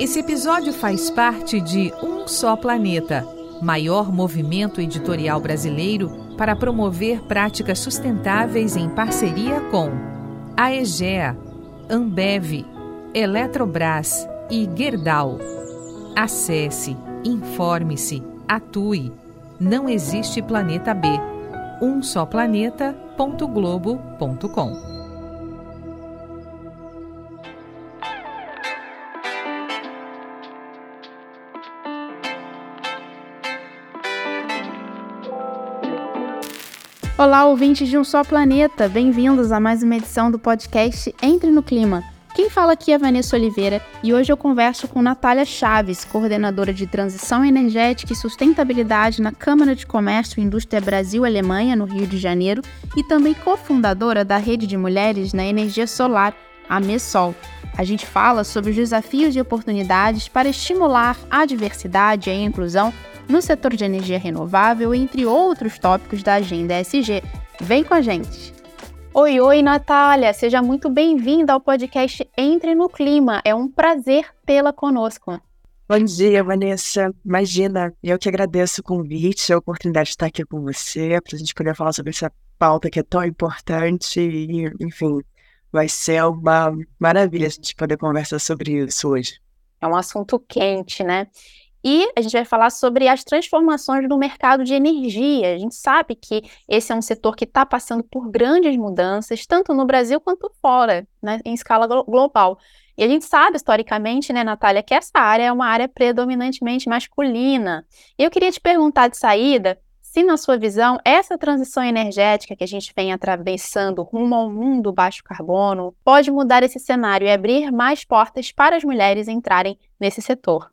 Esse episódio faz parte de Um Só Planeta, maior movimento editorial brasileiro para promover práticas sustentáveis em parceria com a EGEA, Ambev, Eletrobras e Gerdau. Acesse, informe-se, atue. Não existe planeta B. Um só planeta.globo.com. Olá, ouvintes de Um Só Planeta, bem-vindos a mais uma edição do podcast Entre no Clima. Quem fala aqui é Vanessa Oliveira e hoje eu converso com Natália Chaves, coordenadora de Transição Energética e Sustentabilidade na Câmara de Comércio e Indústria Brasil-Alemanha, no Rio de Janeiro, e também cofundadora da Rede de Mulheres na Energia Solar, a MESOL. A gente fala sobre os desafios e oportunidades para estimular a diversidade e a inclusão no setor de energia renovável, entre outros tópicos da agenda SG. Vem com a gente! Oi, oi, Natália! Seja muito bem-vinda ao podcast Entre no Clima. É um prazer tê-la conosco. Bom dia, Vanessa. Imagina, eu que agradeço o convite, a oportunidade de estar aqui com você, para a gente poder falar sobre essa pauta que é tão importante e, enfim, vai ser uma maravilha a gente poder conversar sobre isso hoje. É um assunto quente, né? E a gente vai falar sobre as transformações no mercado de energia. A gente sabe que esse é um setor que está passando por grandes mudanças, tanto no Brasil quanto fora, né, em escala global. E a gente sabe, historicamente, né, Natália, que essa área é uma área predominantemente masculina. E eu queria te perguntar de saída se, na sua visão, essa transição energética que a gente vem atravessando rumo ao mundo baixo carbono pode mudar esse cenário e abrir mais portas para as mulheres entrarem nesse setor.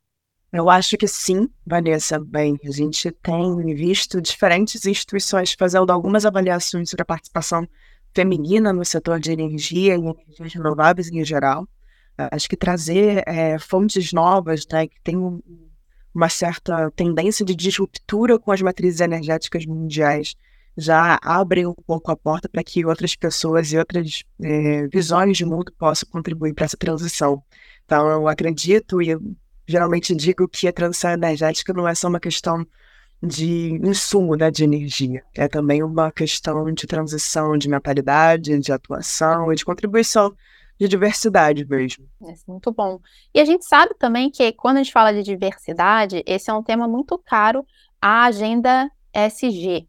Eu acho que sim, Vanessa. Bem, a gente tem visto diferentes instituições fazendo algumas avaliações sobre a participação feminina no setor de energia e energias renováveis em geral. Acho que trazer é, fontes novas, né, que tem um, uma certa tendência de disruptura com as matrizes energéticas mundiais, já abre um pouco a porta para que outras pessoas e outras é, visões de mundo possam contribuir para essa transição. Então, eu acredito e geralmente digo que a transição energética não é só uma questão de insumo né, de energia, é também uma questão de transição de mentalidade, de atuação e de contribuição de diversidade mesmo. É muito bom. E a gente sabe também que quando a gente fala de diversidade, esse é um tema muito caro à agenda SG.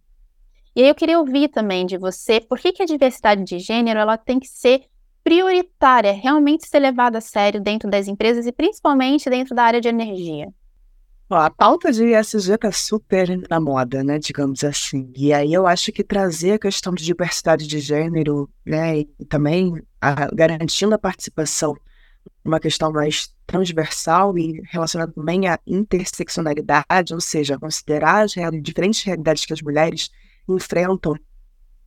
E aí eu queria ouvir também de você, por que, que a diversidade de gênero ela tem que ser prioritária realmente ser levada a sério dentro das empresas e principalmente dentro da área de energia? a pauta de ESG está super na moda, né, digamos assim. E aí eu acho que trazer a questão de diversidade de gênero, né, e também a, garantindo a participação uma questão mais transversal e relacionada também à interseccionalidade, ou seja, considerar as real, diferentes realidades que as mulheres enfrentam,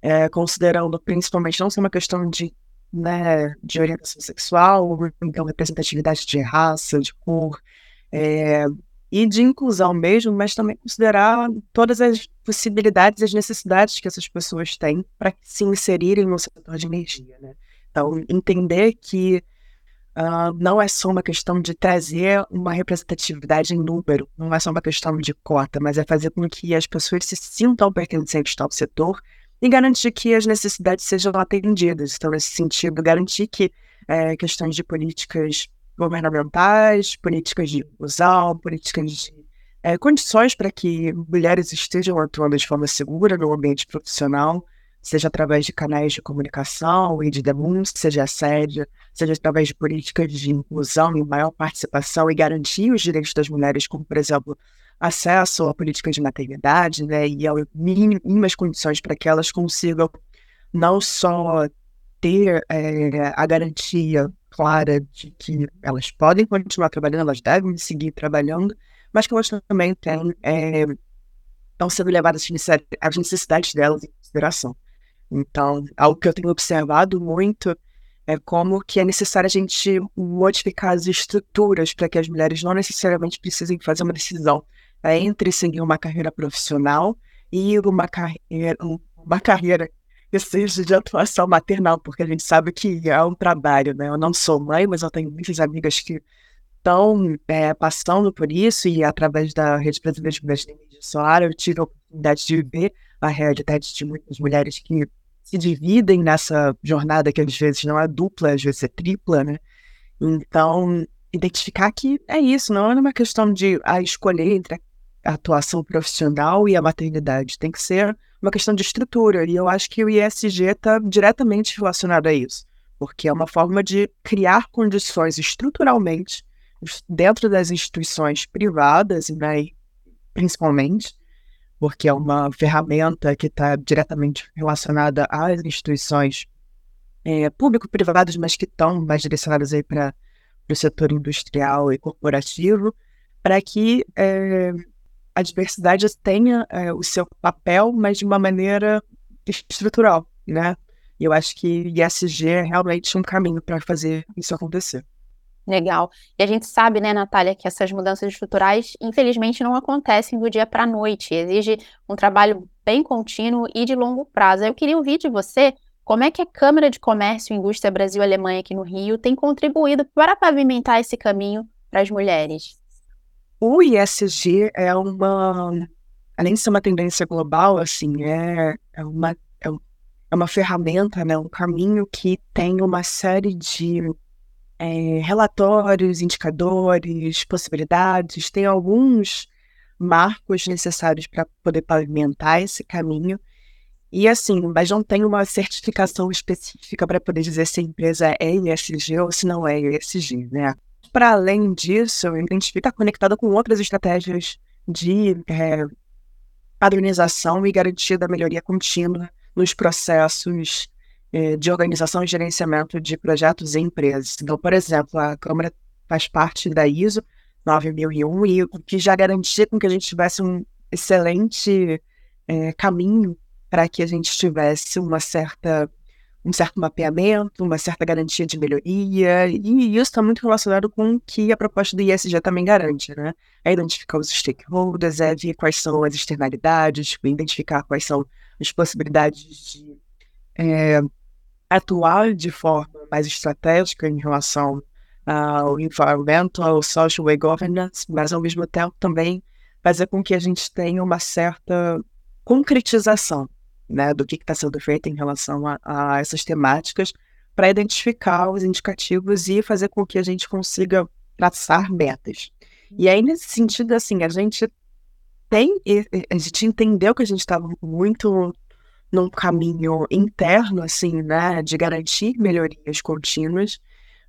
é, considerando principalmente não ser uma questão de né, de orientação sexual, então representatividade de raça, de cor, é, e de inclusão mesmo, mas também considerar todas as possibilidades e as necessidades que essas pessoas têm para se inserirem no setor de energia. Né? Então, entender que uh, não é só uma questão de trazer uma representatividade em número, não é só uma questão de cota, mas é fazer com que as pessoas se sintam pertencentes ao setor e garantir que as necessidades sejam atendidas. Então, nesse sentido, garantir que é, questões de políticas governamentais, políticas de inclusão, políticas de é, condições para que mulheres estejam atuando de forma segura no ambiente profissional, seja através de canais de comunicação e de denúncia, seja assédio, seja através de políticas de inclusão e maior participação e garantir os direitos das mulheres, como, por exemplo, acesso à política de maternidade, né, e a mínimas condições para que elas consigam não só ter é, a garantia clara de que elas podem continuar trabalhando, elas devem seguir trabalhando, mas que elas também têm, é, estão sendo levadas as necessidades delas em consideração. Então, algo que eu tenho observado muito é como que é necessário a gente modificar as estruturas para que as mulheres não necessariamente precisem fazer uma decisão é, entre seguir uma carreira profissional e uma carreira, uma carreira que seja de atuação maternal, porque a gente sabe que é um trabalho, né? Eu não sou mãe, mas eu tenho muitas amigas que estão é, passando por isso, e através da Rede Brasileira de Mulheres Mídia Solar, eu tive a oportunidade de ver a realidade de muitas mulheres que se dividem nessa jornada que às vezes não é dupla, às vezes é tripla, né? Então, identificar que é isso, não é uma questão de a ah, escolher entre a atuação profissional e a maternidade, tem que ser uma questão de estrutura, e eu acho que o ISG está diretamente relacionado a isso, porque é uma forma de criar condições estruturalmente dentro das instituições privadas, né, principalmente, porque é uma ferramenta que está diretamente relacionada às instituições é, público-privadas, mas que estão mais direcionadas para o setor industrial e corporativo, para que é, a diversidade tenha é, o seu papel, mas de uma maneira estrutural, né? E eu acho que ISG é realmente um caminho para fazer isso acontecer. Legal. E a gente sabe, né, Natália, que essas mudanças estruturais, infelizmente, não acontecem do dia para a noite. Exige um trabalho bem contínuo e de longo prazo. Eu queria ouvir de você como é que a Câmara de Comércio e Indústria Brasil-Alemanha aqui no Rio tem contribuído para pavimentar esse caminho para as mulheres. O ISG é uma, além de ser uma tendência global, assim, é, é uma, é, é uma ferramenta, né, um caminho que tem uma série de é, relatórios, indicadores, possibilidades, tem alguns marcos necessários para poder pavimentar esse caminho. E assim, mas não tem uma certificação específica para poder dizer se a empresa é ESG ou se não é ESG, né? Para além disso, a gente fica conectada com outras estratégias de é, padronização e garantia da melhoria contínua nos processos é, de organização e gerenciamento de projetos e empresas. Então, por exemplo, a Câmara faz parte da ISO 9001 e o que já garantia com que a gente tivesse um excelente é, caminho para que a gente tivesse uma certa um certo mapeamento, uma certa garantia de melhoria, e isso está muito relacionado com o que a proposta do ISG também garante, né? É identificar os stakeholders, é ver quais são as externalidades, identificar quais são as possibilidades de é, atuar de forma mais estratégica em relação ao environmental, social e governance, mas ao mesmo tempo também fazer com que a gente tenha uma certa concretização né, do que está sendo feito em relação a, a essas temáticas para identificar os indicativos e fazer com que a gente consiga traçar metas. E aí, nesse sentido, assim, a gente tem, a gente entendeu que a gente estava muito num caminho interno, assim, né, de garantir melhorias contínuas,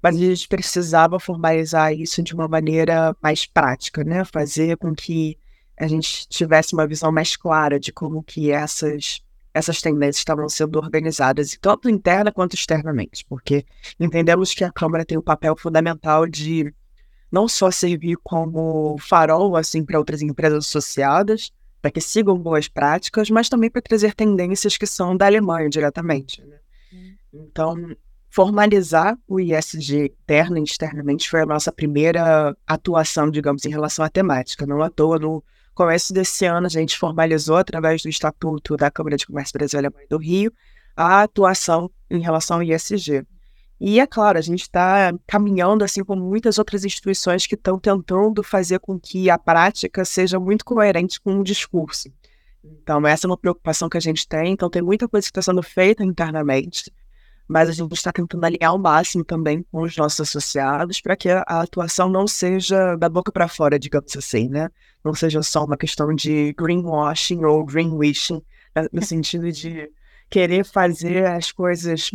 mas a gente precisava formalizar isso de uma maneira mais prática, né, fazer com que a gente tivesse uma visão mais clara de como que essas essas tendências estavam sendo organizadas, tanto interna quanto externamente, porque entendemos que a Câmara tem um papel fundamental de não só servir como farol assim para outras empresas associadas, para que sigam boas práticas, mas também para trazer tendências que são da Alemanha diretamente. Né? Então, formalizar o ISG interno e externamente foi a nossa primeira atuação, digamos, em relação à temática. Não à toa, no começo desse ano, a gente formalizou, através do Estatuto da Câmara de Comércio Brasil Alemanha do Rio, a atuação em relação ao ISG. E é claro, a gente está caminhando assim com muitas outras instituições que estão tentando fazer com que a prática seja muito coerente com o discurso. Então, essa é uma preocupação que a gente tem. Então, tem muita coisa que está sendo feita internamente, mas a gente está tentando alinhar ao máximo também com os nossos associados para que a, atuação não seja da boca para fora, digamos assim, né? Não seja só uma questão de greenwashing ou greenwishing, né? no sentido de querer fazer as coisas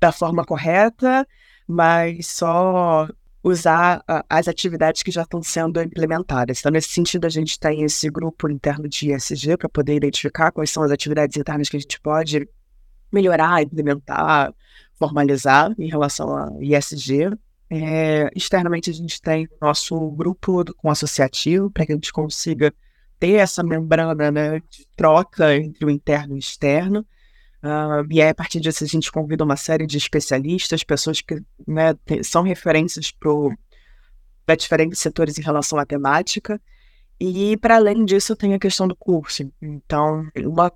da forma correta, mas só usar as atividades que já estão sendo implementadas. Então, nesse sentido, a gente tem esse grupo interno de ESG para poder identificar quais são as atividades internas que a gente pode melhorar, implementar, formalizar em relação ao ISG. É, externamente, a gente tem nosso grupo com associativo para que a gente consiga ter essa membrana né, de troca entre o interno e o externo. Uh, e aí, a partir disso, a gente convida uma série de especialistas, pessoas que né, tem, são referências para diferentes setores em relação à temática. E, para além disso, tem a questão do curso. Então, uma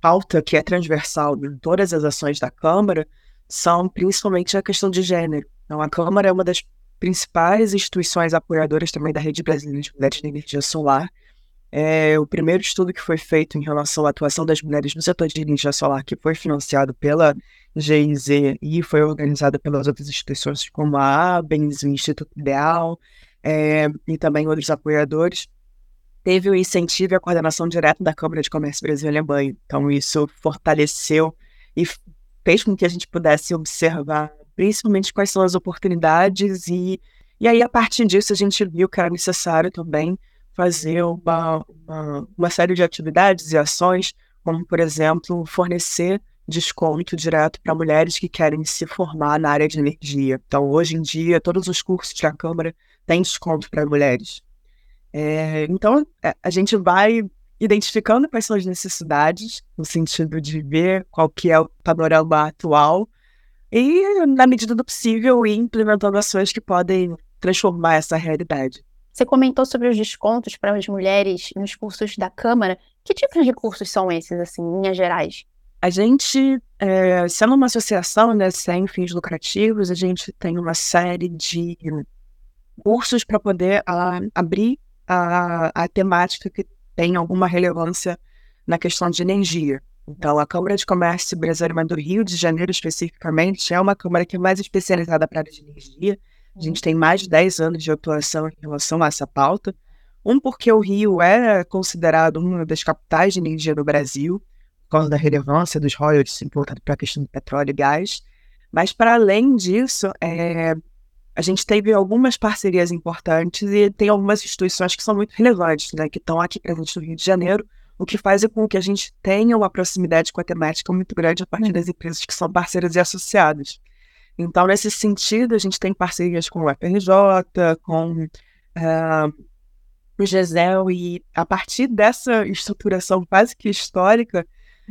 pauta que é transversal em todas as ações da Câmara são principalmente a questão de gênero. Então, a Câmara é uma das principais instituições apoiadoras também da Rede Brasileira de Mulheres de Energia Solar. É o primeiro estudo que foi feito em relação à atuação das mulheres no setor de energia solar, que foi financiado pela GIZ e foi organizado pelas outras instituições como a ABENS, o Instituto Ideal é, e também outros apoiadores, teve o incentivo e a coordenação direta da Câmara de Comércio Brasil Alemanha. Então, isso fortaleceu e fez com que a gente pudesse observar principalmente quais são as oportunidades e, e aí, a partir disso, a gente viu que era necessário também fazer uma, uma, uma série de atividades e ações, como, por exemplo, fornecer desconto direto para mulheres que querem se formar na área de energia. Então, hoje em dia, todos os cursos da Câmara têm desconto para mulheres. É, então, é, a gente vai identificando quais são as necessidades, no sentido de ver qual que é o panorama atual e, na medida do possível, ir implementando ações que podem transformar essa realidade. Você comentou sobre os descontos para as mulheres nos cursos da Câmara. Que tipos de cursos são esses, assim, em linhas gerais? A gente, é, sendo uma associação né, sem fins lucrativos, a gente tem uma série de cursos para poder a, abrir a, a temática que tem alguma relevância na questão de energia. Então, a Câmara de Comércio Brasileira do Rio de Janeiro, especificamente, é uma Câmara que é mais especializada para a área de energia. A gente tem mais de 10 anos de atuação em relação a essa pauta. Um, porque o Rio é considerado uma das capitais de energia no Brasil, por causa da relevância dos royalties importantes para a questão do petróleo e gás. Mas, para além disso, é, a gente teve algumas parcerias importantes e tem algumas instituições que são muito relevantes, né, que estão aqui presentes no Rio de Janeiro, o que faz com que a gente tenha uma proximidade com a temática muito grande a partir das empresas que são parceiras e associadas. Então, nesse sentido, a gente tem parcerias com o FRJ, com uh, o GESEL, e a partir dessa estruturação quase que histórica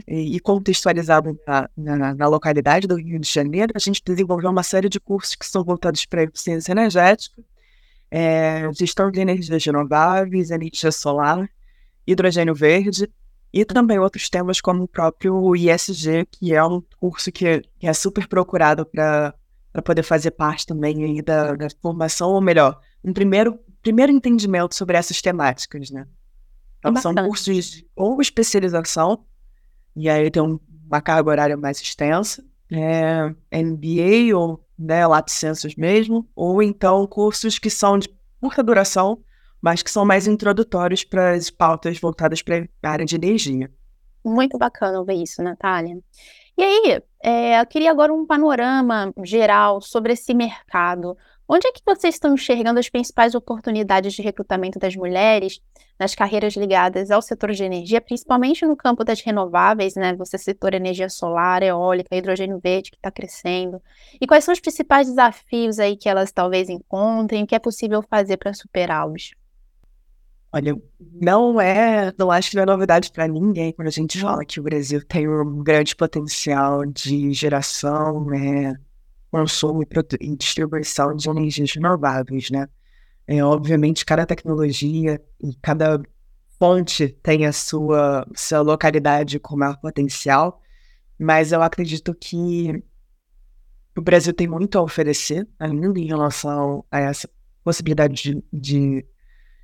e, contextualizada na, na, na, localidade do Rio de Janeiro, a gente desenvolveu uma série de cursos que são voltados para a eficiência energética, é, gestão de energias renováveis, energia solar, hidrogênio verde e também outros temas como o próprio ISG, que é um curso que, que é super procurado para poder fazer parte também da, da, formação, ou melhor, um primeiro, primeiro entendimento sobre essas temáticas, né? Então, são cursos de ou especialização, e aí tem um, uma carga horária mais extensa, é, MBA ou né, mesmo, ou então cursos que são de curta duração, mas que são mais introdutórios para as pautas voltadas para a área de energia. Muito bacana ver isso, Natália. E aí, é, eu queria agora um panorama geral sobre esse mercado. Onde é que vocês estão enxergando as principais oportunidades de recrutamento das mulheres nas carreiras ligadas ao setor de energia, principalmente no campo das renováveis, né? Você citou energia solar, eólica, hidrogênio verde que está crescendo. E quais são os principais desafios aí que elas talvez encontrem, o que é possível fazer para superá-los? Olha, não é, não acho que não é novidade para ninguém quando a gente fala que o Brasil tem um grande potencial de geração, né, consumo e, distribuição de energias renováveis, né? É, obviamente, cada tecnologia e cada fonte tem a sua, sua localidade com maior potencial, mas eu acredito que o Brasil tem muito a oferecer ainda em relação a essa possibilidade de, de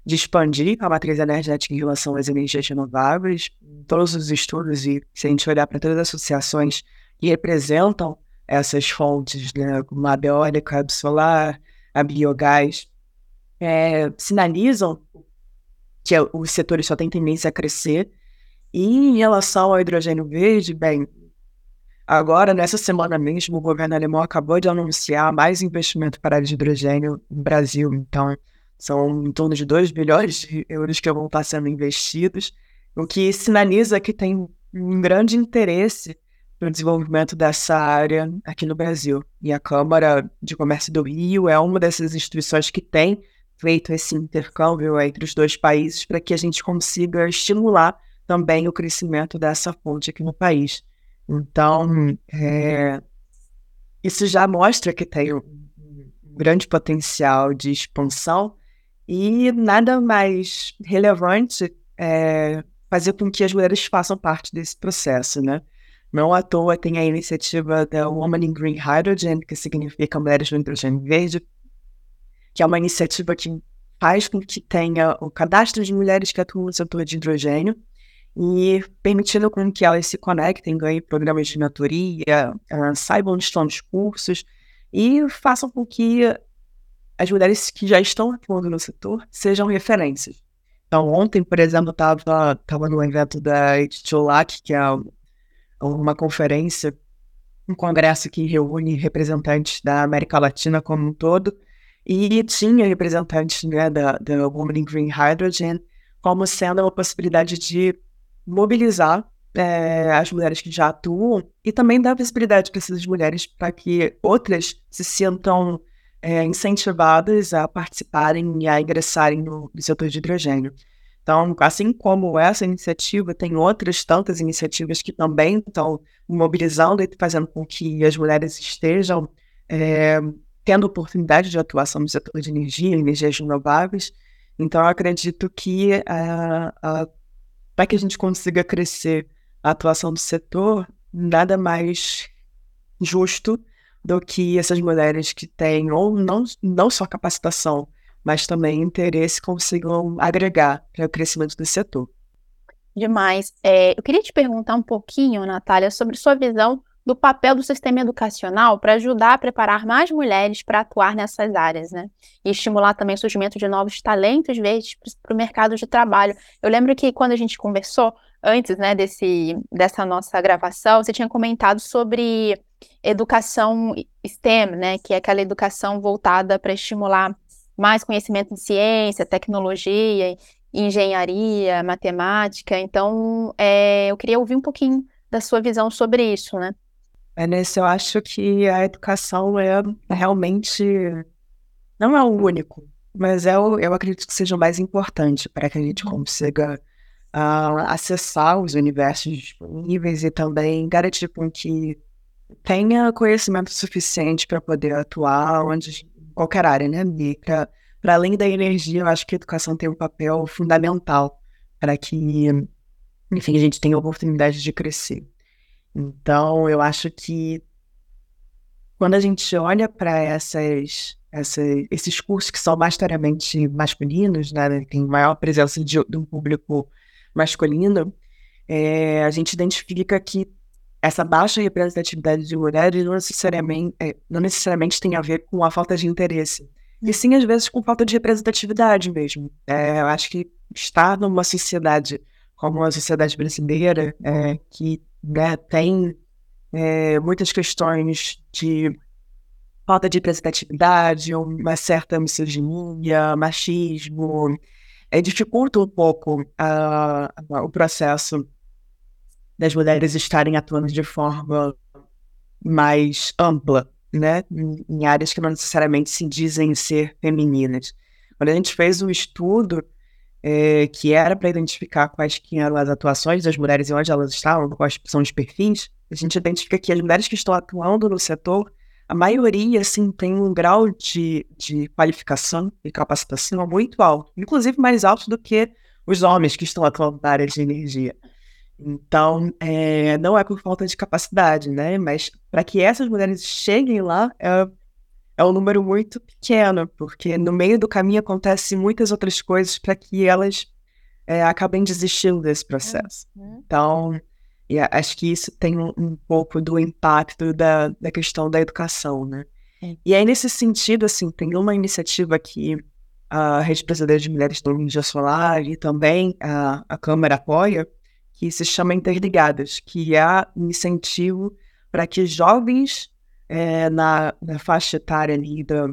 de expandir a matriz energética em relação às energias renováveis. Todos os estudos, e se a gente olhar para todas as associações que representam essas fontes, né, como a biólica, a solar, a biogás, é, sinalizam que os setores só têm tendência a crescer. E em relação ao hidrogênio verde, bem, agora, nessa semana mesmo, o governo alemão acabou de anunciar mais investimento para área de hidrogênio no Brasil. Então, são em torno de 2 bilhões de euros que vão estar sendo investidos, o que sinaliza que tem um grande interesse no desenvolvimento dessa área aqui no Brasil. E a Câmara de Comércio do Rio é uma dessas instituições que tem feito esse intercâmbio entre os dois países para que a gente consiga estimular também o crescimento dessa fonte aqui no país. Então, é, isso já mostra que tem um grande potencial de expansão e nada mais relevante é fazer com que as mulheres façam parte desse processo, né? Não à toa tem a iniciativa da Woman in Green Hydrogen, que significa Mulheres no Hidrogênio Verde, que é uma iniciativa que faz com que tenha o cadastro de mulheres que atuam no setor de hidrogênio e permitindo com que elas se conectem, ganhem programas de mentoria, uh, saibam onde estão os cursos e façam com que as mulheres que já estão atuando no setor sejam referências. Então, ontem, por exemplo, eu estava tava no evento da Itcholac, que é uma conferência, um congresso que reúne representantes da América Latina como um todo, e tinha representantes né, da, da Women in Green Hydrogen como sendo uma possibilidade de mobilizar é, as mulheres que já atuam e também dar visibilidade para essas mulheres para que outras se sintam é, incentivadas a participarem e a ingressarem no, no setor de hidrogênio. Então, assim como essa iniciativa, tem outras tantas iniciativas que também estão mobilizando e fazendo com que as mulheres estejam é, tendo oportunidade de atuação no setor de energia, energias renováveis. Então, eu acredito que uh, para que a gente consiga crescer a atuação do setor, nada mais justo do que essas mulheres que têm ou não, não só capacitação, mas também interesse consigam agregar para o crescimento do setor. Demais. É, eu queria te perguntar um pouquinho, Natália, sobre sua visão do papel do sistema educacional para ajudar a preparar mais mulheres para atuar nessas áreas, né? E estimular também o surgimento de novos talentos verdes para o mercado de trabalho. Eu lembro que quando a gente conversou antes, né, desse, dessa nossa gravação, você tinha comentado sobre educação STEM, né, que é aquela educação voltada para estimular mais conhecimento de ciência, tecnologia, engenharia, matemática. Então, é, eu queria ouvir um pouquinho da sua visão sobre isso, né? Vanessa, eu acho que a educação é realmente não é o único, mas é o, eu acredito que seja o mais importante para que a gente consiga uh, acessar os universos disponíveis e também garantir com que tenha conhecimento suficiente para poder atuar onde qualquer área, né? E para além da energia, eu acho que a educação tem um papel fundamental para que, enfim, a gente tenha oportunidade de crescer. Então, eu acho que quando a gente olha para essas, essas, esses cursos que são majoritariamente masculinos, né, tem maior presença de, de um público masculino, é, a gente identifica que essa baixa representatividade de mulheres não necessariamente, é, não necessariamente tem a ver com a falta de interesse, e sim, às vezes, com falta de representatividade mesmo. É, eu acho que estar numa sociedade como a sociedade brasileira, é, que né, tem é, muitas questões de falta de representatividade, uma certa misoginia, machismo, é, dificulta um pouco uh, o processo das mulheres estarem atuando de forma mais ampla, né, em, áreas que não necessariamente se dizem ser femininas. Quando a gente fez um estudo é, que era para identificar quais que eram as atuações das mulheres e onde elas estavam, quais são os perfis, a gente identifica que as mulheres que estão atuando no setor, a maioria, assim, tem um grau de, de qualificação e capacitação muito alto, inclusive mais alto do que os homens que estão atuando na área de energia. Então, é, não é por falta de capacidade, né? Mas para que essas mulheres cheguem lá, é, é um número muito pequeno, porque no meio do caminho acontecem muitas outras coisas para que elas é, acabem desistindo desse processo. Uhum. Então, acho que isso tem um, um, pouco do impacto da, da questão da educação, né? É. E aí, nesse sentido, assim, tem uma iniciativa que a Rede Brasileira de Mulheres do Energia Solar e também a, a Câmara apoia, que se chama Interligadas, que é um incentivo para que jovens é, na, na, faixa etária ali da,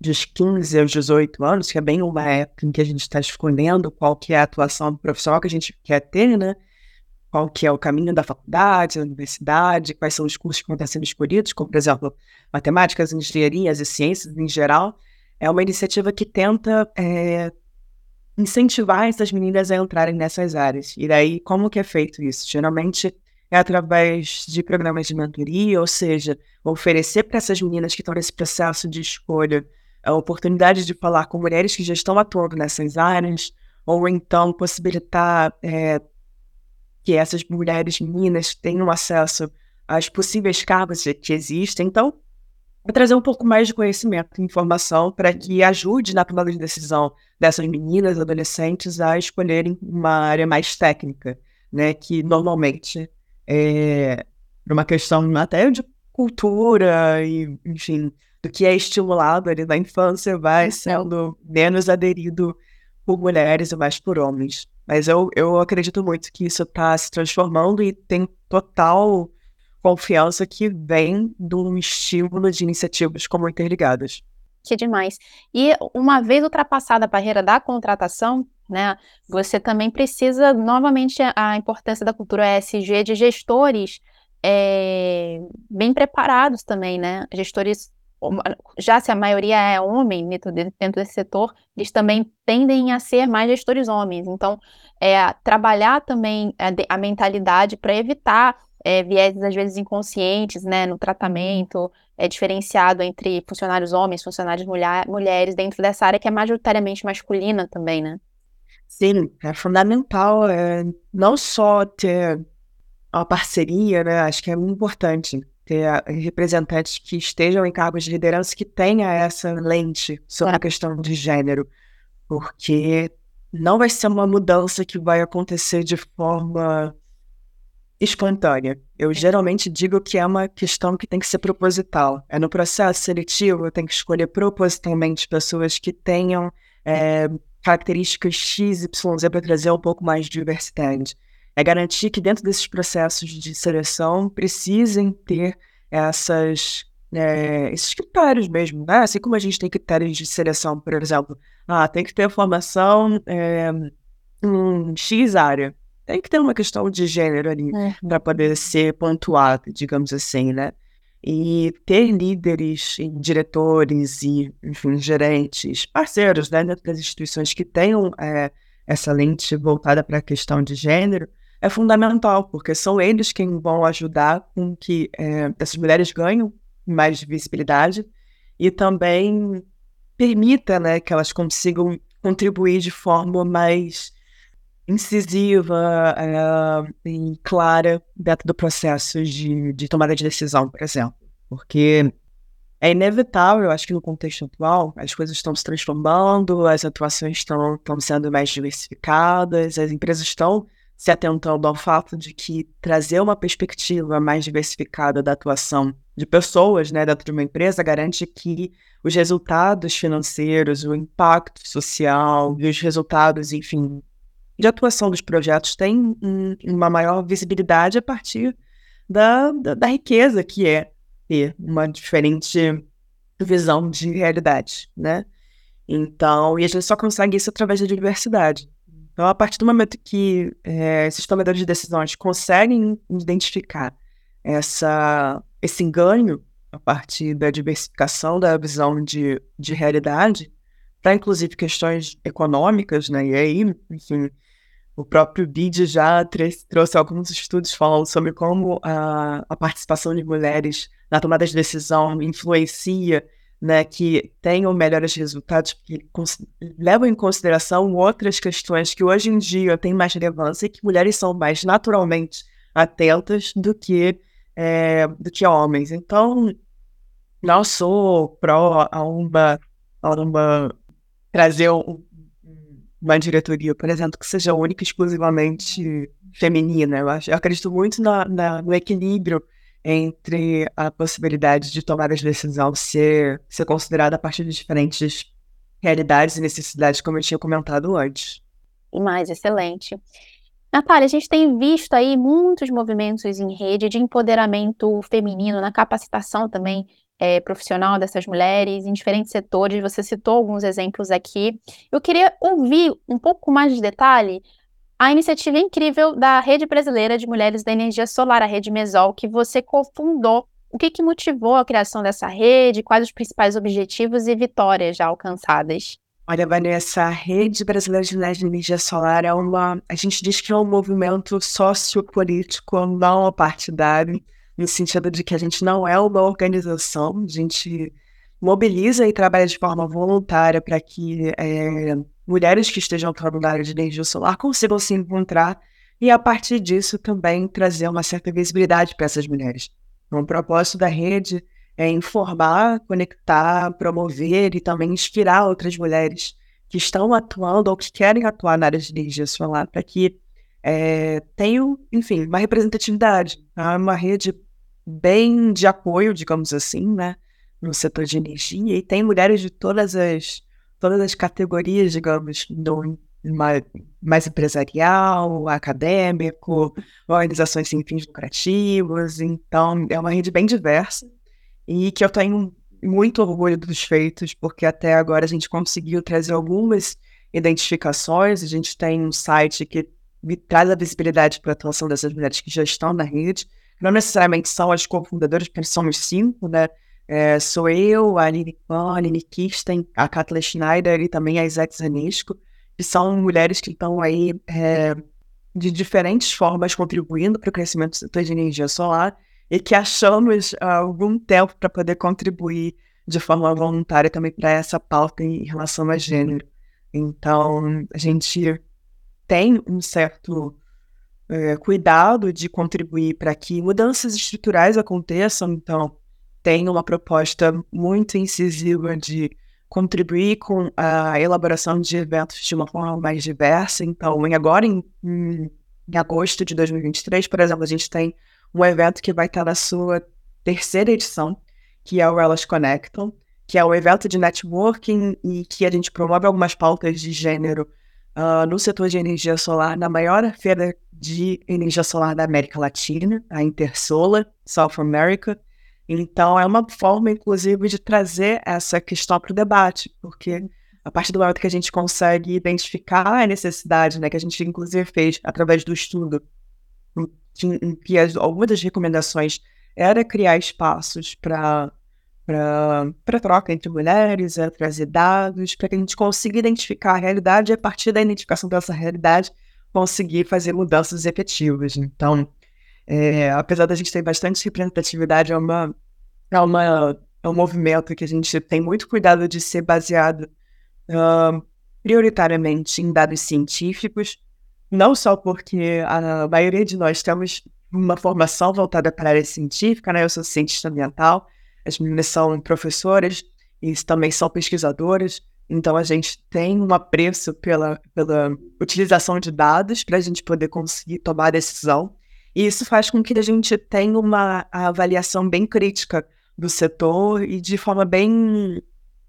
dos 15 aos 18 anos, que é bem uma época em que a gente está escolhendo qual que é a atuação profissional que a gente quer ter, né? Qual que é o caminho da faculdade, da universidade, quais são os cursos que estar sendo escolhidos, como, por exemplo, matemáticas, engenharias e ciências em geral. É uma iniciativa que tenta é, incentivar essas meninas a entrarem nessas áreas. E daí, como que é feito isso? Geralmente é através de programas de mentoria, ou seja, oferecer para essas meninas que estão nesse processo de escolha a oportunidade de falar com mulheres que já estão atuando nessas áreas, ou então possibilitar é, que essas mulheres meninas tenham acesso às possíveis cargos que existem. Então, trazer um pouco mais de conhecimento e informação para que ajude na tomada de decisão dessas meninas, adolescentes, a escolherem uma área mais técnica, né? Que normalmente é uma questão até de cultura e, enfim, do que é estimulado ali na infância vai sendo menos aderido por mulheres e mais por homens. Mas eu, eu acredito muito que isso está se transformando e tem total confiança que vem do estímulo de iniciativas como Interligadas. Que demais. E uma vez ultrapassada a barreira da contratação, né, você também precisa, novamente, a importância da cultura ESG de gestores é, bem preparados também, né? Gestores, já se a maioria é homem dentro, dentro desse setor, eles também tendem a ser mais gestores homens. Então, é, trabalhar também a, a mentalidade para evitar é, vieses às vezes inconscientes, né, no tratamento, é diferenciado entre funcionários homens, funcionários mulher, mulheres, dentro dessa área que é majoritariamente masculina também, né? Sim, é fundamental é, não só ter uma parceria, né, acho que é muito importante ter representantes que estejam em cargos de liderança que tenha essa lente sobre a questão de gênero, porque não vai ser uma mudança que vai acontecer de forma espontânea. Eu geralmente digo que é uma questão que tem que ser proposital. É no processo seletivo, eu tenho que escolher propositalmente pessoas que tenham é, características X, Y, Z para trazer um pouco mais de diversidade. É garantir que dentro desses processos de seleção precisem ter essas, é, esses critérios mesmo, né? Assim como a gente tem critérios de seleção, por exemplo, ah, tem que ter formação é, em X área tem que ter uma questão de gênero ali é. para poder ser pontuado, digamos assim, né? E ter líderes, e diretores e, enfim, gerentes, parceiros, né, dentro das instituições que tenham é, essa lente voltada para a questão de gênero é fundamental, porque são eles quem vão ajudar com que é, essas mulheres ganhem mais visibilidade e também permita, né, que elas consigam contribuir de forma mais incisiva é, e clara dentro do processo de, de tomada de decisão, por exemplo. Porque é inevitável, eu acho que no contexto atual, as coisas estão se transformando, as atuações estão, estão sendo mais diversificadas, as empresas estão se atentando ao fato de que trazer uma perspectiva mais diversificada da atuação de pessoas né, dentro de uma empresa garante que os resultados financeiros, o impacto social e os resultados, enfim, de atuação dos projetos tem um, uma maior visibilidade a partir da, da, da, riqueza que é ter uma diferente visão de realidade, né? Então, e a gente só consegue isso através da diversidade. Então, a partir do momento que é, esses tomadores de decisões conseguem identificar essa, esse ganho a partir da diversificação da visão de, de realidade, para inclusive questões econômicas, né? E aí, enfim, o próprio BID já trouxe alguns estudos falando sobre como a, a participação de mulheres na tomada de decisão influencia né, que tenham melhores resultados, porque levam em consideração outras questões que hoje em dia têm mais relevância e que mulheres são mais naturalmente atentas do que, é, do que homens. Então, não sou pró a uma, a uma trazer um, uma diretoria, por exemplo, que seja única e exclusivamente feminina. Eu, acho, eu acredito muito na, na, no equilíbrio entre a possibilidade de tomar as decisões ser, ser considerada a partir de diferentes realidades e necessidades, como eu tinha comentado antes. Mais, excelente. Natália, a gente tem visto aí muitos movimentos em rede de empoderamento feminino, na capacitação também é, profissional dessas mulheres em diferentes setores. Você citou alguns exemplos aqui. Eu queria ouvir um pouco mais de detalhe a iniciativa incrível da Rede Brasileira de Mulheres da Energia Solar, a Rede Mesol, que você cofundou. O que, que motivou a criação dessa rede? Quais os principais objetivos e vitórias já alcançadas? Olha, Vanessa, a Rede Brasileira de Mulheres de Energia Solar é uma. A gente diz que é um movimento sociopolítico, não partidário no sentido de que a gente não é uma organização, a gente mobiliza e trabalha de forma voluntária para que é, mulheres que estejam trabalhando na área de energia solar consigam se encontrar e, a partir disso, também trazer uma certa visibilidade para essas mulheres. Então, o propósito da rede é, informar, conectar, promover e também inspirar outras mulheres que estão atuando ou que querem atuar na área de energia solar para que é, tenham, enfim, uma representatividade, tá? uma rede bem de apoio, digamos assim, né, no setor de energia e tem mulheres de todas as todas as categorias, digamos, no, mais, mais empresarial, acadêmico, organizações sem fins lucrativos. Então, é uma rede bem diversa e que eu tenho muito orgulho dos feitos, porque até agora a gente conseguiu trazer algumas identificações. A gente tem um site que traz a visibilidade para a atuação dessas mulheres que já estão na rede. Não necessariamente são as cofundadoras, porque somos cinco, né? É, sou eu, a Aline Pan, a Aline Kirsten, a Kathleen Schneider e também a Isaac Zanisco que são mulheres que estão aí é, de diferentes formas contribuindo para o crescimento do setor de energia solar e que achamos uh, algum tempo para poder contribuir de forma voluntária também para essa pauta em relação a gênero. Então, a gente tem um certo é, cuidado de contribuir para que mudanças estruturais aconteçam. Então, tem uma proposta muito incisiva de contribuir com a elaboração de eventos de uma forma mais diversa. Então, em agora, em, em, agosto de 2023, por exemplo, a gente tem um evento que vai estar na sua terceira edição, que é o Elas Conectam, que é um evento de networking e que a gente promove algumas pautas de gênero uh, no setor de energia solar na maior feira de energia solar da América Latina, a Intersolar South America, então, é uma forma, inclusive, de trazer essa questão para o debate, porque a partir do momento que a gente consegue identificar a necessidade, né, que a gente, inclusive, fez através do estudo, em que as, algumas das recomendações era criar espaços para para troca entre mulheres, é, trazer dados, para que a gente consiga identificar a realidade e, a partir da identificação dessa realidade, conseguir fazer mudanças efetivas. Então, é, apesar da gente ter bastante representatividade, é, uma, é, uma, é um movimento que a gente tem muito cuidado de ser baseado uh, prioritariamente em dados científicos, não só porque a maioria de nós temos uma formação voltada para a área científica, né? Eu sou cientista ambiental, as meninas são professoras e também são pesquisadoras, então a gente tem um apreço pela, pela utilização de dados para a gente poder conseguir tomar decisão. E isso faz com que a gente tenha uma avaliação bem crítica do setor e de forma bem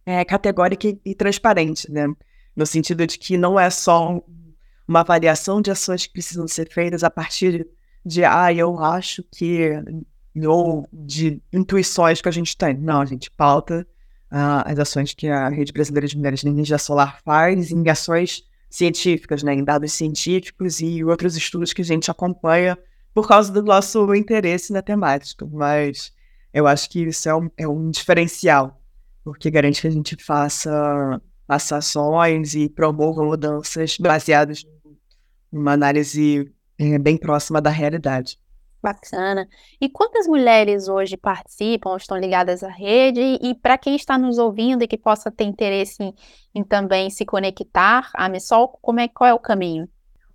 é, categórica e, e transparente, né? No sentido de que não é só uma avaliação de ações que precisam ser feitas a partir de, ah, eu acho que, ou de intuições que a gente tem. Não, a gente pauta uh, as ações que a Rede Brasileira de Mulheres de Energia Solar faz em ações científicas, né, em dados científicos e outros estudos que a gente acompanha por causa do nosso interesse na temática, mas eu acho que isso é um, é um diferencial, porque garante que a gente faça, faça ações e promova mudanças baseadas numa análise é, bem próxima da realidade. Bacana. E quantas mulheres hoje participam, estão ligadas à rede? E, para quem está nos ouvindo e que possa ter interesse em, em também se conectar à Missol, como é, qual é o caminho?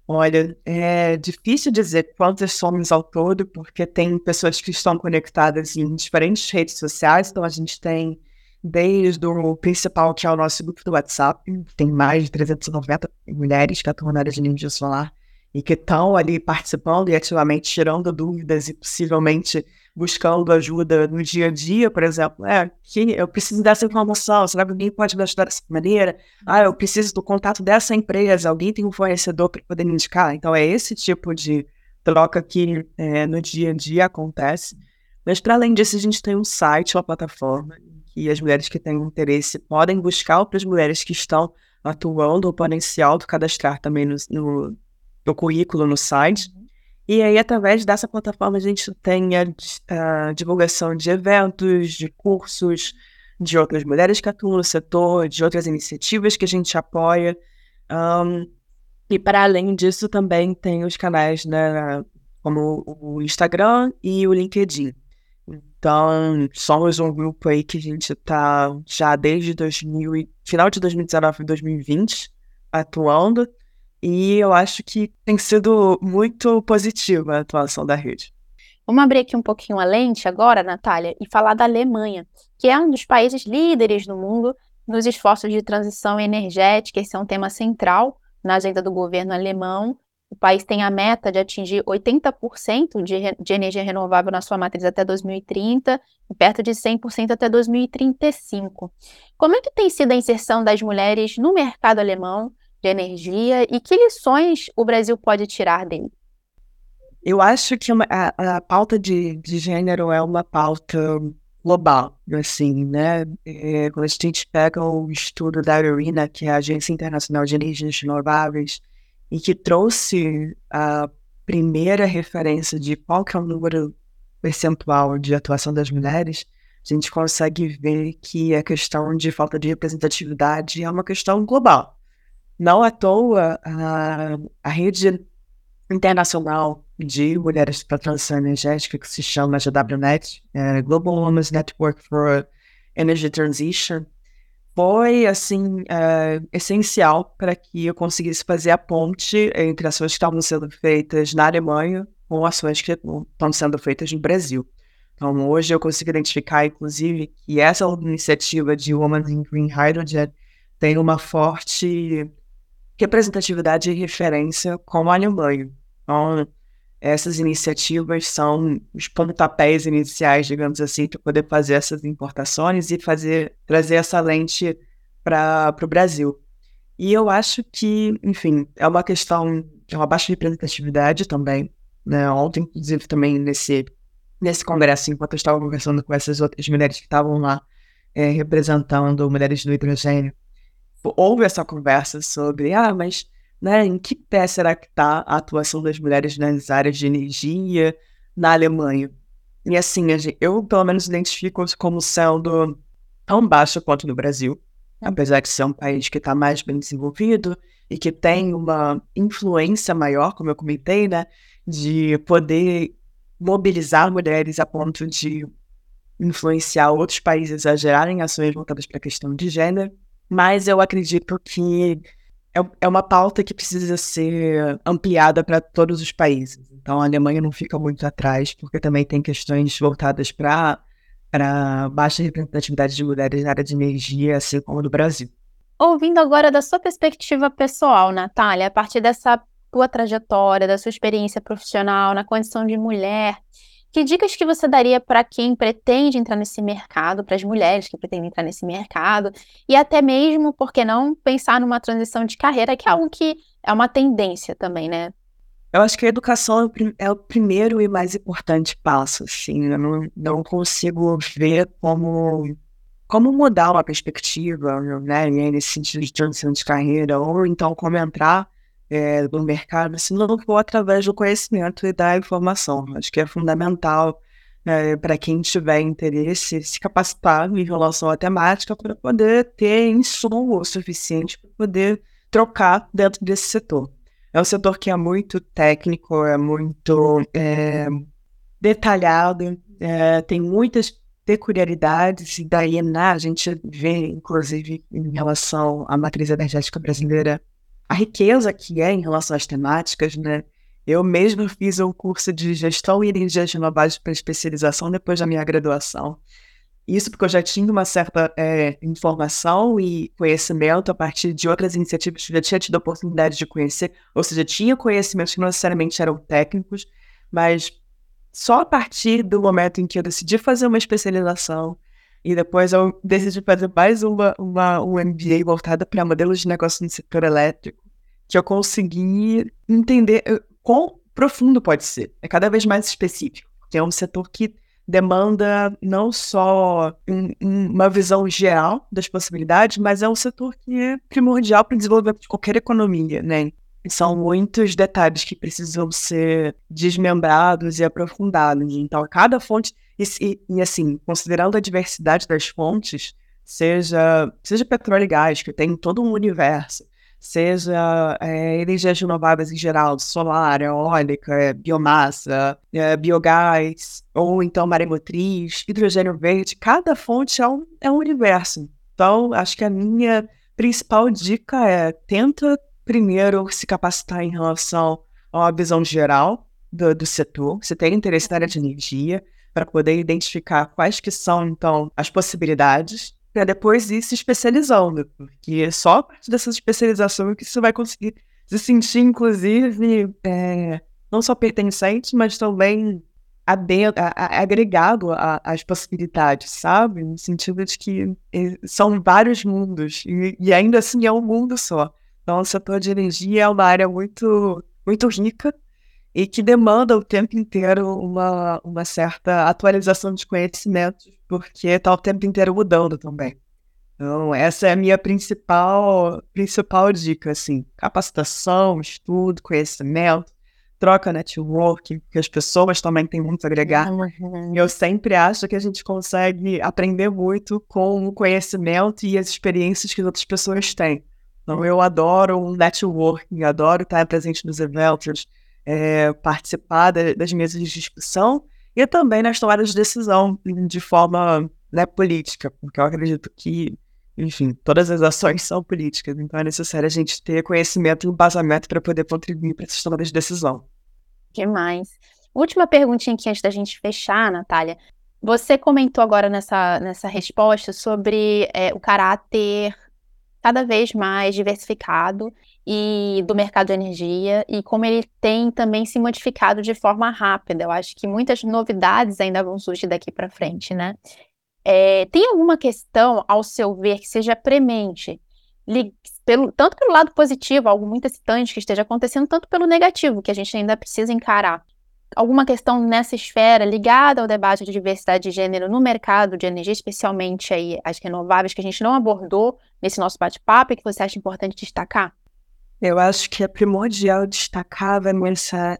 Olha, é difícil dizer quantas somos ao todo, porque tem pessoas que estão conectadas em diferentes redes sociais. Então, a gente tem desde o principal, que é o nosso grupo do WhatsApp, tem mais de 390 mulheres que atuam na área de energia solar e que estão ali participando e ativamente tirando dúvidas e possivelmente buscando ajuda no dia a dia, por exemplo, é que eu preciso dessa informação, será que alguém pode me ajudar dessa maneira? Ah, eu preciso do contato dessa empresa, alguém tem um fornecedor para poder me indicar? Então é esse tipo de troca que é, no dia a dia acontece. Mas para além disso, a gente tem um site, uma plataforma, que as mulheres que têm interesse podem buscar outras mulheres que estão atuando ou podem se autocadastrar também no, no, no currículo no site. E aí, através dessa plataforma, a gente tem a, a, divulgação de eventos, de cursos, de outras mulheres que atuam no setor, de outras iniciativas que a gente apoia. Um, e, para além disso, também tem os canais, né, como o Instagram e o LinkedIn. Então, somos um grupo aí que a gente está já desde 2000, final de 2019 e 2020 atuando. E eu acho que tem sido muito positiva a atuação da rede. Vamos abrir aqui um pouquinho a lente agora, Natália, e falar da Alemanha, que é um dos países líderes do mundo nos esforços de transição energética. Esse é um tema central na agenda do governo alemão. O país tem a meta de atingir 80% de, de energia renovável na sua matriz até 2030 e perto de 100% até 2035. Como é que tem sido a inserção das mulheres no mercado alemão de energia e que lições o Brasil pode tirar dele? Eu acho que uma, a, a, pauta de, de gênero é uma pauta global, assim, né? É, quando a gente pega o estudo da IRENA, que é a Agência Internacional de Energias Renováveis, e que trouxe a primeira referência de qual que é o número percentual de atuação das mulheres, a gente consegue ver que a questão de falta de representatividade é uma questão global. Não à toa, a, a rede internacional de mulheres para transição energética, que se chama GWNet, é Global Women's Network for Energy Transition, foi assim é, essencial para que eu conseguisse fazer a ponte entre ações que estavam sendo feitas na Alemanha com ações que estão sendo feitas no Brasil. Então, hoje eu consigo identificar, inclusive, que essa iniciativa de Women in Green Hydrogen tem uma forte representatividade e referência com a Alemanha. Então, essas iniciativas são os pontapés iniciais, digamos assim, para poder fazer essas importações e fazer trazer essa lente para o Brasil. E eu acho que, enfim, é uma questão de uma baixa representatividade também. Né? Ontem, inclusive, também nesse, nesse congresso, enquanto eu estava conversando com essas outras mulheres que estavam lá é, representando mulheres do hidrogênio, houve essa conversa sobre, ah, mas né, em que pé será que está a atuação das mulheres nas áreas de energia na Alemanha? E assim, eu pelo menos identifico como sendo tão baixa quanto no Brasil, apesar de ser um país que está mais bem desenvolvido e que tem uma influência maior, como eu comentei, né, de poder mobilizar mulheres a ponto de influenciar outros países a gerarem ações voltadas para a questão de gênero. Mas eu acredito que é, é uma pauta que precisa ser ampliada para todos os países. Então, a Alemanha não fica muito atrás, porque também tem questões voltadas para para baixa representatividade de mulheres na área de energia, assim como no Brasil. Ouvindo agora da sua perspectiva pessoal, Natália, a partir dessa tua trajetória, da sua experiência profissional na condição de mulher, que dicas que você daria para quem pretende entrar nesse mercado, para as mulheres que pretendem entrar nesse mercado, e até mesmo, por que não, pensar numa transição de carreira, que é algo que é uma tendência também, né? Eu acho que a educação é o primeiro e mais importante passo, assim. Eu não, não consigo ver como, como mudar uma perspectiva, né, nesse sentido de transição de carreira, ou então como entrar é, do mercado, se não for através do conhecimento e da informação. Acho que é fundamental é, para quem tiver interesse se capacitar em relação à temática para poder ter insumo suficiente para poder trocar dentro desse setor. É um setor que é muito técnico, é muito é, detalhado, é, tem muitas peculiaridades, e daí né, a gente vê, inclusive, em relação à matriz energética brasileira, a riqueza que é em relação às temáticas, né? Eu mesmo fiz um curso de gestão e energias renováveis para especialização depois da minha graduação. Isso porque eu já tinha uma certa é, informação e conhecimento a partir de outras iniciativas que eu já tinha tido a oportunidade de conhecer, ou seja, tinha conhecimentos que não necessariamente eram técnicos, mas só a partir do momento em que eu decidi fazer uma especialização e depois eu decidi fazer mais uma, uma um MBA voltada para modelos de negócio no setor elétrico, que eu consegui entender eh, quão profundo pode ser. É cada vez mais específico, porque é um setor que demanda não só um, uma visão geral das possibilidades, mas é um setor que é primordial para o desenvolvimento de qualquer economia, né? São muitos detalhes que precisam ser desmembrados e aprofundados. Então, cada fonte e, e, assim, considerando a diversidade das fontes, seja, seja petróleo e gás, que tem todo um universo, seja é, energias renováveis em geral, solar, eólica, é, biomassa, é, biogás, ou então maremotriz, hidrogênio verde, cada fonte é um, é um universo. Então, acho que a minha principal dica é tenta primeiro se capacitar em relação a uma visão geral do, do setor, você tem interesse na área de energia, para poder identificar quais que são, então, as possibilidades, para depois ir se especializando, porque só a partir dessa especialização é que você vai conseguir se sentir, inclusive, é, não só pertencente, mas também agregado às possibilidades, sabe? No sentido de que é, são vários mundos, e, e ainda assim é um mundo só. Então, o setor de energia é uma área muito, muito rica, e que demanda o tempo inteiro uma, uma certa atualização de conhecimentos, porque está o tempo inteiro mudando também. Então, essa é a minha principal, principal dica, assim, capacitação, estudo, conhecimento, troca networking, porque as pessoas também têm muito a agregar. Uhum. Eu sempre acho que a gente consegue aprender muito com o conhecimento e as experiências que outras pessoas têm. Então, eu adoro o networking, adoro estar presente nos eventos, é, participar da, das mesas de discussão e também nas tomadas de decisão de forma né, política, porque eu acredito que, enfim, todas as ações são políticas, então é necessário a gente ter conhecimento e embasamento para poder contribuir para essas tomadas de decisão. Demais. Última perguntinha aqui antes da gente fechar, Natália. Você comentou agora nessa, nessa resposta sobre é, o caráter cada vez mais diversificado e do mercado de energia e como ele tem também se modificado de forma rápida. Eu acho que muitas novidades ainda vão surgir daqui para frente, né? É, tem alguma questão, ao seu ver, que seja premente, pelo, tanto pelo lado positivo, algo muito excitante que esteja acontecendo, tanto pelo negativo, que a gente ainda precisa encarar? Alguma questão nessa esfera ligada ao debate de diversidade de gênero no mercado de energia, especialmente aí as renováveis, que a gente não abordou nesse nosso bate-papo e que você acha importante destacar? Eu acho que é primordial destacar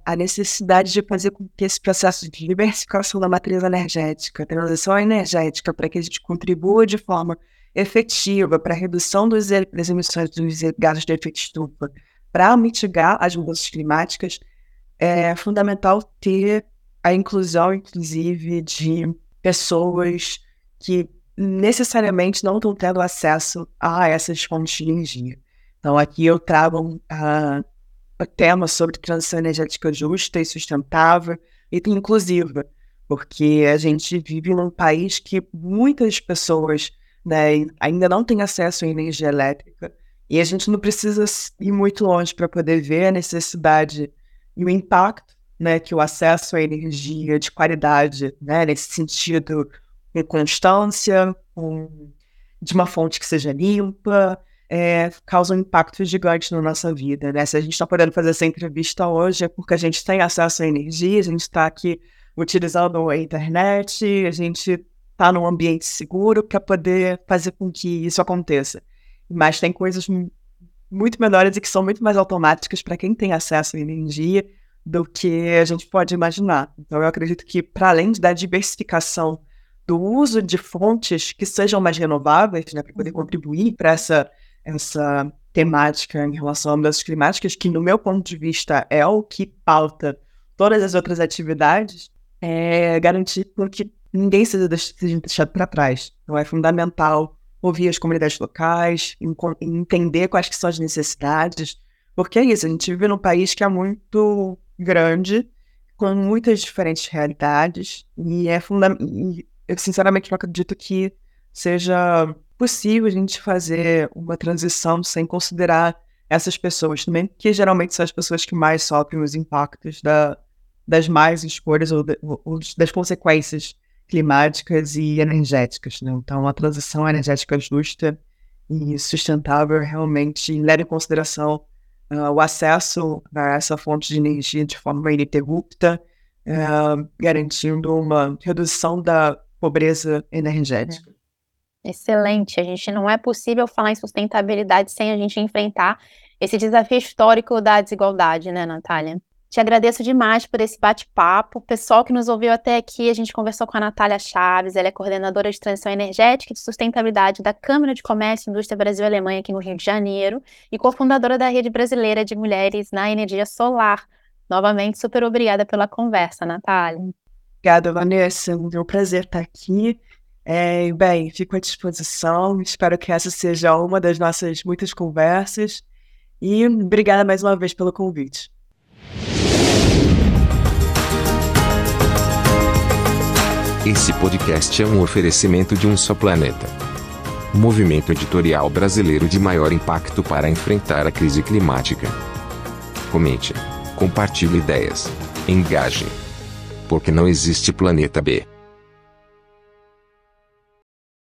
a necessidade de fazer com que esse processo de diversificação da matriz energética, transição energética, para que a gente contribua de forma efetiva para a redução dos, das emissões dos gases de efeito estufa, para mitigar as mudanças climáticas, é fundamental ter a inclusão, inclusive, de pessoas que necessariamente não estão tendo acesso a essas fontes de energia. Então, aqui eu trago um uh, tema sobre transição energética justa e sustentável e inclusiva, porque a gente vive num país que muitas pessoas né, ainda não têm acesso à energia elétrica e a gente não precisa ir muito longe para poder ver a necessidade e o impacto né, que o acesso à energia de qualidade, né, nesse sentido, com constância, com, de uma fonte que seja limpa, é, causa um impacto gigante na nossa vida. Né? Se a gente está podendo fazer essa entrevista hoje é porque a gente tem acesso à energia, a gente está aqui utilizando a internet, a gente está num ambiente seguro para poder fazer com que isso aconteça. Mas tem coisas muito menores e que são muito mais automáticas para quem tem acesso à energia do que a gente pode imaginar. Então, eu acredito que, para além da diversificação do uso de fontes que sejam mais renováveis, né, para poder uhum. contribuir para essa, essa temática em relação a mudanças climáticas, que, no meu ponto de vista, é o que pauta todas as outras atividades, é garantir que ninguém seja deixado para trás. Então, é fundamental ouvir as comunidades locais, entender quais que são as necessidades, porque é isso, a gente vive num país que é muito grande, com muitas diferentes realidades, e é fundamental. Eu sinceramente não acredito que seja possível a gente fazer uma transição sem considerar essas pessoas também, que geralmente são as pessoas que mais sofrem os impactos da, das mais escolhas ou, de, ou das consequências climáticas e energéticas. Né? Então, a transição energética justa e sustentável realmente leva em consideração uh, o acesso a essa fonte de energia de forma ininterrupta, uh, garantindo uma redução da pobreza energética. Excelente. A gente não é possível falar em sustentabilidade sem a gente enfrentar esse desafio histórico da desigualdade, né, Natália? Te agradeço demais por esse bate-papo. Pessoal que nos ouviu até aqui, a gente conversou com a Natália Chaves, ela é coordenadora de transição energética e de sustentabilidade da Câmara de Comércio e Indústria Brasil-Alemanha aqui no Rio de Janeiro e cofundadora da Rede Brasileira de Mulheres na Energia Solar. Novamente, super obrigada pela conversa, Natália. Obrigada, Vanessa. É um prazer estar aqui. É, bem, fico à disposição. Espero que essa seja uma das nossas muitas conversas. E obrigada mais uma vez pelo convite. Esse podcast é um oferecimento de um só planeta. Movimento editorial brasileiro de maior impacto para enfrentar a crise climática. Comente, compartilhe ideias, engaje. Porque não existe planeta B.